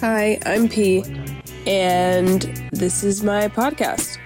Hi, I'm P, and this is my podcast.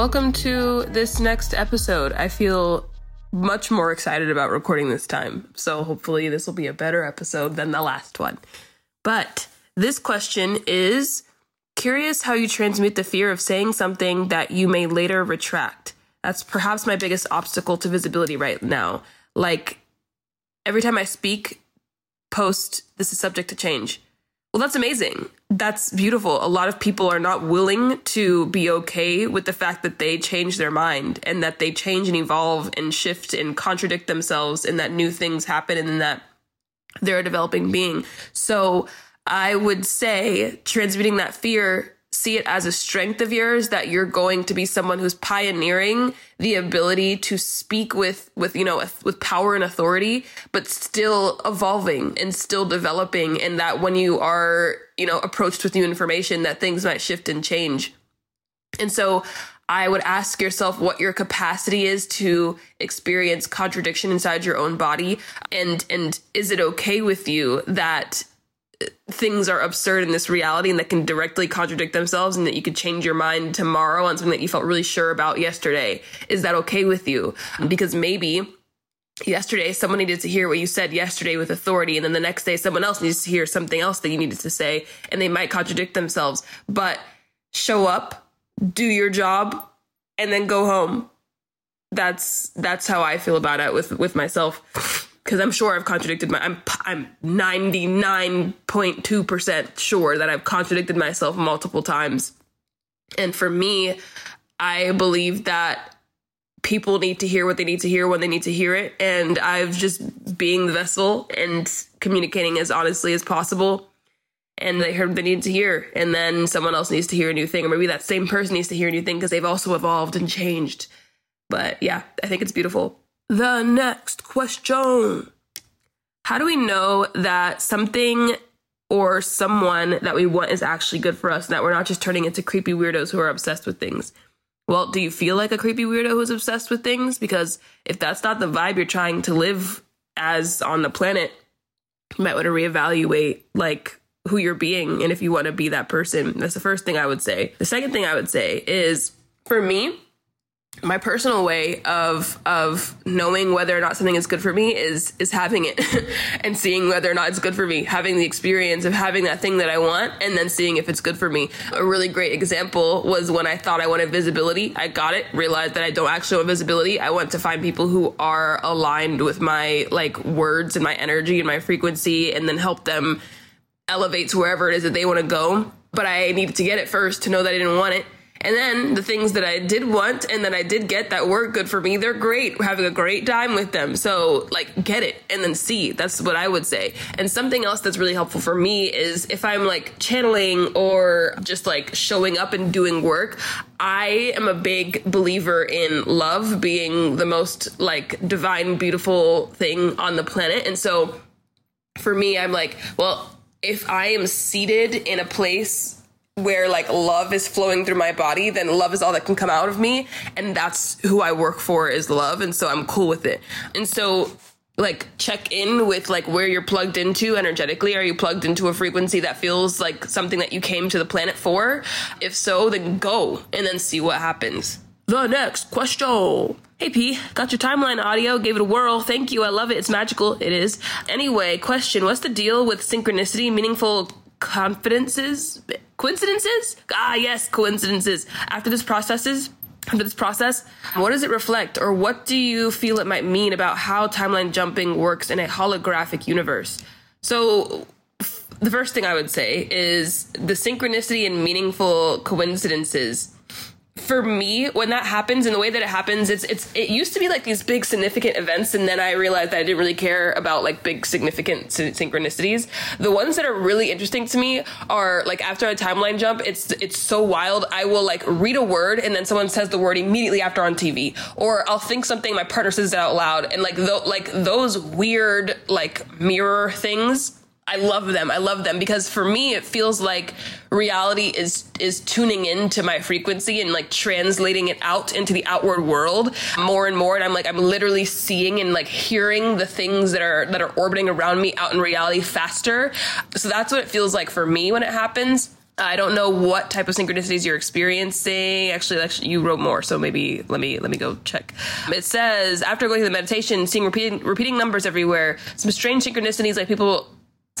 Welcome to this next episode. I feel much more excited about recording this time, so hopefully, this will be a better episode than the last one. But this question is curious how you transmute the fear of saying something that you may later retract. That's perhaps my biggest obstacle to visibility right now. Like, every time I speak, post, this is subject to change. Well, that's amazing. That's beautiful. A lot of people are not willing to be okay with the fact that they change their mind and that they change and evolve and shift and contradict themselves and that new things happen and that they're a developing being. So I would say transmuting that fear, see it as a strength of yours that you're going to be someone who's pioneering the ability to speak with with you know with, with power and authority but still evolving and still developing and that when you are you know approached with new information that things might shift and change. And so I would ask yourself what your capacity is to experience contradiction inside your own body and and is it okay with you that things are absurd in this reality and that can directly contradict themselves and that you could change your mind tomorrow on something that you felt really sure about yesterday. Is that okay with you? Because maybe yesterday someone needed to hear what you said yesterday with authority and then the next day someone else needs to hear something else that you needed to say and they might contradict themselves. But show up, do your job and then go home. That's that's how I feel about it with with myself because I'm sure I've contradicted my I'm I'm 99.2% sure that I've contradicted myself multiple times. And for me, I believe that people need to hear what they need to hear when they need to hear it and I've just being the vessel and communicating as honestly as possible and they heard they needed to hear and then someone else needs to hear a new thing or maybe that same person needs to hear a new thing because they've also evolved and changed. But yeah, I think it's beautiful. The next question How do we know that something or someone that we want is actually good for us and that we're not just turning into creepy weirdos who are obsessed with things? Well, do you feel like a creepy weirdo who's obsessed with things? Because if that's not the vibe you're trying to live as on the planet, you might want to reevaluate like who you're being and if you want to be that person. That's the first thing I would say. The second thing I would say is for me, my personal way of of knowing whether or not something is good for me is is having it and seeing whether or not it's good for me. Having the experience of having that thing that i want and then seeing if it's good for me. A really great example was when i thought i wanted visibility. I got it realized that i don't actually want visibility. I want to find people who are aligned with my like words and my energy and my frequency and then help them elevate to wherever it is that they want to go. But i needed to get it first to know that i didn't want it and then the things that I did want and that I did get that were good for me, they're great. We're having a great time with them. So, like, get it and then see. That's what I would say. And something else that's really helpful for me is if I'm like channeling or just like showing up and doing work, I am a big believer in love being the most like divine, beautiful thing on the planet. And so for me, I'm like, well, if I am seated in a place where like love is flowing through my body, then love is all that can come out of me. And that's who I work for is love. And so I'm cool with it. And so like check in with like where you're plugged into energetically. Are you plugged into a frequency that feels like something that you came to the planet for? If so, then go and then see what happens. The next question. Hey P, got your timeline audio, gave it a whirl. Thank you, I love it. It's magical. It is. Anyway, question What's the deal with synchronicity, meaningful confidences? Coincidences? Ah, yes, coincidences. After this processes, after this process, what does it reflect, or what do you feel it might mean about how timeline jumping works in a holographic universe? So, the first thing I would say is the synchronicity and meaningful coincidences for me, when that happens and the way that it happens, it's it's it used to be like these big significant events, and then I realized that I didn't really care about like big significant synchronicities. The ones that are really interesting to me are like after a timeline jump, it's it's so wild. I will like read a word and then someone says the word immediately after on TV, or I'll think something, my partner says it out loud, and like th- like those weird like mirror things I love them. I love them because for me it feels like reality is is tuning into my frequency and like translating it out into the outward world more and more and I'm like I'm literally seeing and like hearing the things that are that are orbiting around me out in reality faster. So that's what it feels like for me when it happens. I don't know what type of synchronicities you're experiencing. Actually, actually, you wrote more, so maybe let me let me go check. It says after going through the meditation, seeing repeating repeating numbers everywhere, some strange synchronicities like people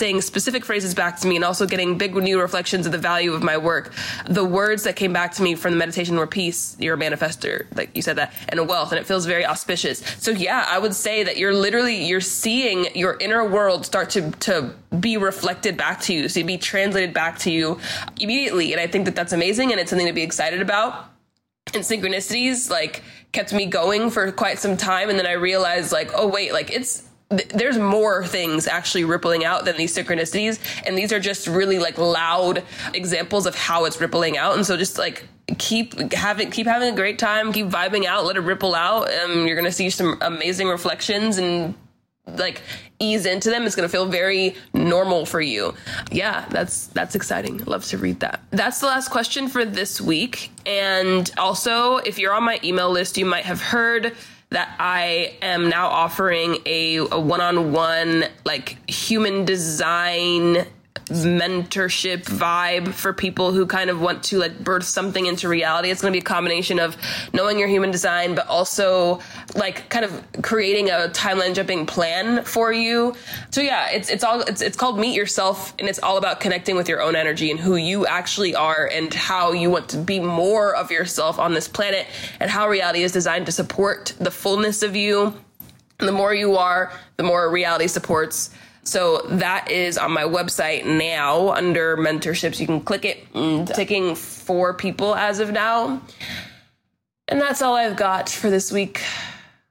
saying specific phrases back to me and also getting big new reflections of the value of my work. The words that came back to me from the meditation were peace, you're a manifester, like you said that, and wealth, and it feels very auspicious. So yeah, I would say that you're literally you're seeing your inner world start to to be reflected back to you, so be translated back to you immediately, and I think that that's amazing and it's something to be excited about. And synchronicities like kept me going for quite some time, and then I realized like, oh wait, like it's there's more things actually rippling out than these synchronicities and these are just really like loud examples of how it's rippling out and so just like keep having keep having a great time keep vibing out let it ripple out and you're gonna see some amazing reflections and like ease into them it's going to feel very normal for you. Yeah that's that's exciting. Love to read that. That's the last question for this week and also if you're on my email list you might have heard that I am now offering a, one-on-one like human design mentorship vibe for people who kind of want to like birth something into reality. It's going to be a combination of knowing your human design, but also like kind of creating a timeline jumping plan for you. So yeah, it's it's all it's it's called Meet Yourself, and it's all about connecting with your own energy and who you actually are and how you want to be more of yourself on this planet, and how reality is designed to support the fullness of you. The more you are, the more reality supports so that is on my website now under mentorships. You can click it. Mm, taking four people as of now. And that's all I've got for this week.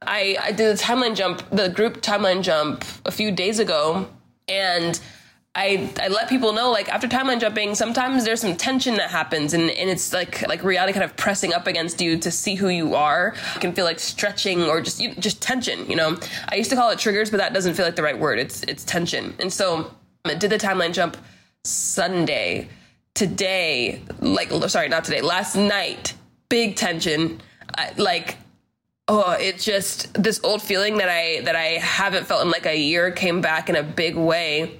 I, I did the timeline jump, the group timeline jump a few days ago, and I I let people know like after timeline jumping, sometimes there's some tension that happens and, and it's like like reality kind of pressing up against you to see who you are. Can feel like stretching or just you, just tension, you know. I used to call it triggers, but that doesn't feel like the right word. It's it's tension. And so I did the timeline jump Sunday. Today, like sorry, not today, last night, big tension. I, like oh it just this old feeling that i that i haven't felt in like a year came back in a big way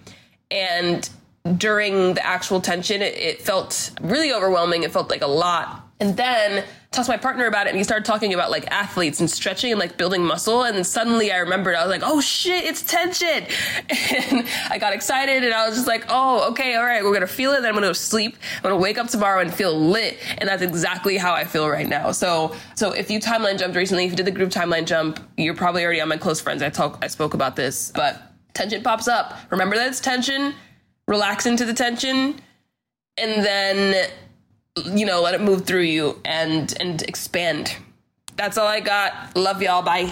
and during the actual tension, it, it, felt really overwhelming. It felt like a lot. And then talked to my partner about it, and he started talking about like athletes and stretching and like building muscle. And then suddenly I remembered, I was like, oh shit, it's tension. And I got excited, and I was just like, oh, okay, all right, we're gonna feel it. Then I'm gonna go sleep. I'm gonna wake up tomorrow and feel lit. And that's exactly how I feel right now. So, so if you timeline jumped recently, if you did the group timeline jump, you're probably already on my close friends. I talk, I spoke about this, but tension pops up. Remember that it's tension, relax into the tension, and then you know, let it move through you and and expand. That's all I got. Love y'all. Bye.